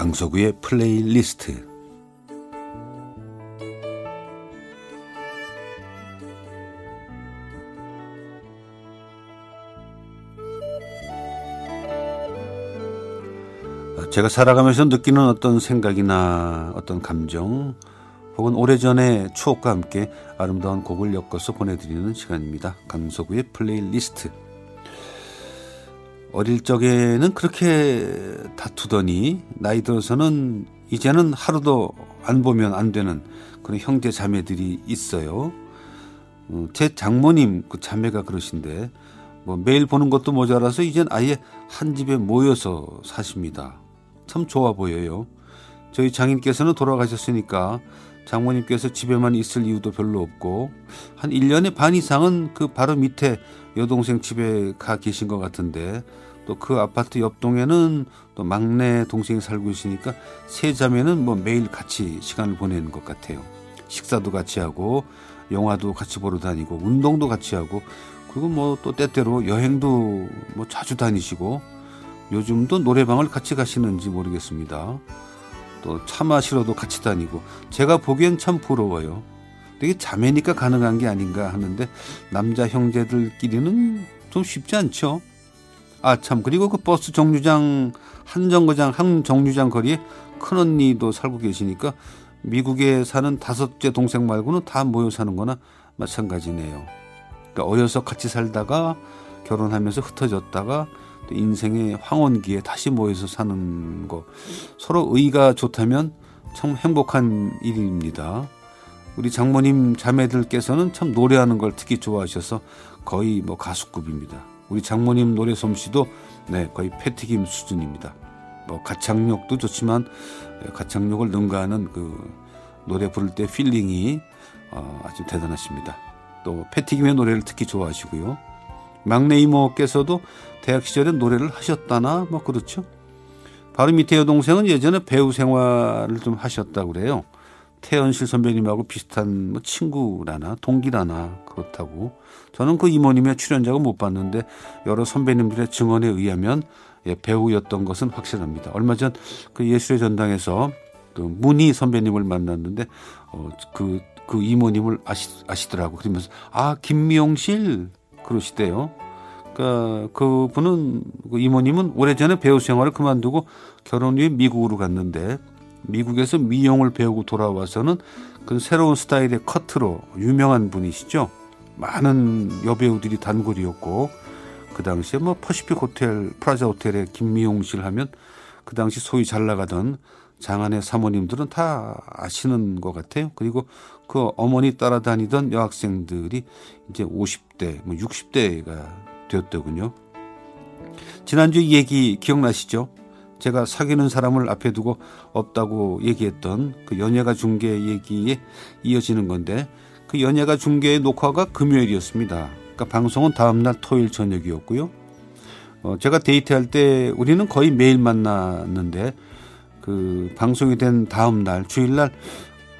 강석우의 플레이리스트 제가 살아가면서 느끼는 어떤 생각이나 어떤 감정 혹은 오래전의 추억과 함께 아름다운 곡을 엮어서 보내드리는 시간입니다. 강석우의 플레이리스트 어릴 적에는 그렇게 다투더니 나이 들어서는 이제는 하루도 안 보면 안 되는 그런 형제 자매들이 있어요. 어, 제 장모님 그 자매가 그러신데 뭐 매일 보는 것도 모자라서 이젠 아예 한 집에 모여서 사십니다. 참 좋아 보여요. 저희 장인께서는 돌아가셨으니까 장모님께서 집에만 있을 이유도 별로 없고 한 1년의 반 이상은 그 바로 밑에 여동생 집에 가 계신 것 같은데 또 그 아파트 옆동에는 또 막내 동생이 살고 있으니까 세 자매는 뭐 매일 같이 시간을 보내는 것 같아요. 식사도 같이 하고 영화도 같이 보러 다니고 운동도 같이 하고 그리고 뭐 또 때때로 여행도 뭐 자주 다니시고 요즘도 노래방을 같이 가시는지 모르겠습니다. 또 차 마시러도 같이 다니고 제가 보기엔 참 부러워요. 되게 자매니까 가능한 게 아닌가 하는데 남자 형제들끼리는 좀 쉽지 않죠. 아 참 그리고 그 버스 정류장 한 정거장 한 정류장 거리에 큰 언니도 살고 계시니까 미국에 사는 다섯째 동생 말고는 다 모여 사는 거나 마찬가지네요. 그러니까 어려서 같이 살다가 결혼하면서 흩어졌다가 또 인생의 황혼기에 다시 모여서 사는 거 서로 의가 좋다면 참 행복한 일입니다. 우리 장모님 자매들께서는 참 노래하는 걸 특히 좋아하셔서 거의 뭐 가수급입니다. 우리 장모님 노래 솜씨도 네, 거의 패티김 수준입니다. 뭐 가창력도 좋지만 예, 가창력을 능가하는 그 노래 부를 때 필링이 어, 아주 대단하십니다. 또 패티김의 노래를 특히 좋아하시고요. 막내 이모께서도 대학 시절에 노래를 하셨다나 뭐 그렇죠. 바로 밑에 여동생은 예전에 배우 생활을 좀 하셨다고 그래요. 태연실 선배님하고 비슷한 뭐 친구라나 동기라나 그렇다고 저는 그 이모님의 출연작을 못 봤는데 여러 선배님들의 증언에 의하면 예, 배우였던 것은 확실합니다. 얼마 전 그 예술의 전당에서 그 문희 선배님을 만났는데 어, 그, 그 이모님을 아시, 아시더라고 그러면서 아 김미용실 그러시대요. 그러니까 그분은 그 이모님은 오래전에 배우 생활을 그만두고 결혼 후에 미국으로 갔는데 미국에서 미용을 배우고 돌아와서는 그 새로운 스타일의 커트로 유명한 분이시죠. 많은 여배우들이 단골이었고 그 당시에 뭐 퍼시픽 호텔, 프라자 호텔에 김미용 씨를 하면 그 당시 소위 잘 나가던 장안의 사모님들은 다 아시는 것 같아요. 그리고 그 어머니 따라다니던 여학생들이 이제 50대, 뭐 60대가 되었더군요. 지난주 얘기 기억나시죠? 제가 사귀는 사람을 앞에 두고 없다고 얘기했던 그 연예가 중계 얘기에 이어지는 건데 그 연예가 중계의 녹화가 금요일이었습니다. 그러니까 방송은 다음날 토요일 저녁이었고요. 어, 제가 데이트할 때 우리는 거의 매일 만났는데 그 방송이 된 다음 날 주일날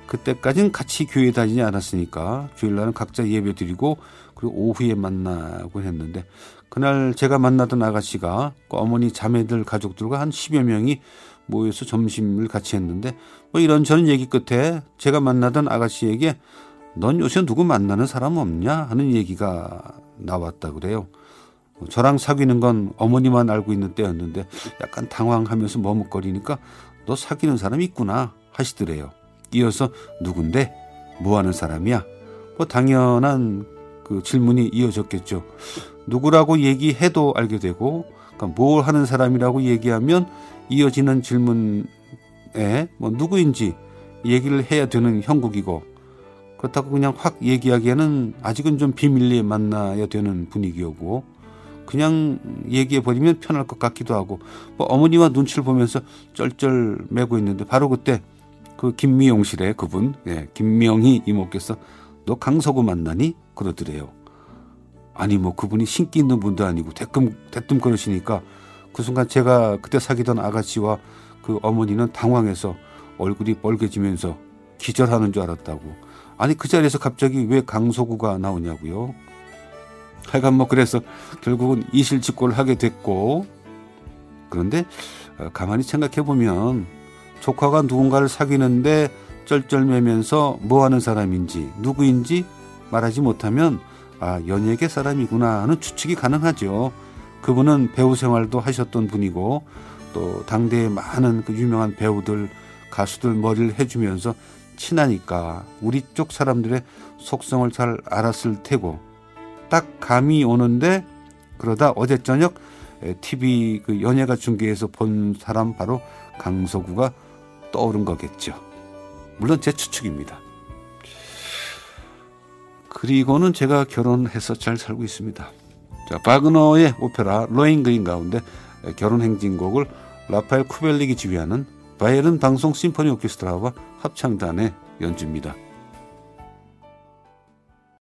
그때까지는 같이 교회 다니지 않았으니까 주일날은 각자 예배 드리고 그리고 오후에 만나고 했는데 그날 제가 만나던 아가씨가 그 어머니 자매들 가족들과 한 10여 명이 모여서 점심을 같이 했는데 뭐 이런저런 얘기 끝에 제가 만나던 아가씨에게 넌 요새 누구 만나는 사람 없냐 하는 얘기가 나왔다 그래요. 저랑 사귀는 건 어머니만 알고 있는 때였는데 약간 당황하면서 머뭇거리니까 너 사귀는 사람 있구나 하시더래요. 이어서 누군데? 뭐 하는 사람이야? 뭐 당연한 그 질문이 이어졌겠죠. 누구라고 얘기해도 알게 되고 그러니까 뭘 하는 사람이라고 얘기하면 이어지는 질문에 뭐 누구인지 얘기를 해야 되는 형국이고 그렇다고 그냥 확 얘기하기에는 아직은 좀 비밀리에 만나야 되는 분위기였고 그냥 얘기해 버리면 편할 것 같기도 하고 뭐 어머니와 눈치를 보면서 쩔쩔 매고 있는데 바로 그때 그 김미용실의 그분 예, 김명희 이모께서 너 강서구 만나니 그러더래요. 아니 뭐 그분이 신기 있는 분도 아니고 대뜸 대뜸 그러시니까 그 순간 제가 그때 사귀던 아가씨와 그 어머니는 당황해서 얼굴이 빨개지면서 기절하는 줄 알았다고. 아니 그 자리에서 갑자기 왜 강소구가 나오냐고요. 하여간 뭐 그래서 결국은 이실직고를 하게 됐고 그런데 어, 가만히 생각해 보면 조카가 누군가를 사귀는데 쩔쩔매면서 뭐 하는 사람인지 누구인지 말하지 못하면 아 연예계 사람이구나 하는 추측이 가능하죠. 그분은 배우 생활도 하셨던 분이고 또 당대의 많은 그 유명한 배우들 가수들 머리를 해주면서 친하니까 우리 쪽 사람들의 속성을 잘 알았을 테고 딱 감이 오는데 그러다 어제 저녁 TV 그 연예가 중계에서 본 사람 바로 강서구가 떠오른 거겠죠. 물론 제 추측입니다. 그리고는 제가 결혼해서 잘 살고 있습니다. 자, 바그너의 오페라 로잉 그린 가운데 결혼 행진곡을 라파엘 쿠벨릭이 지휘하는 바이에른 방송 심포니 오케스트라와 합창단의 연주입니다.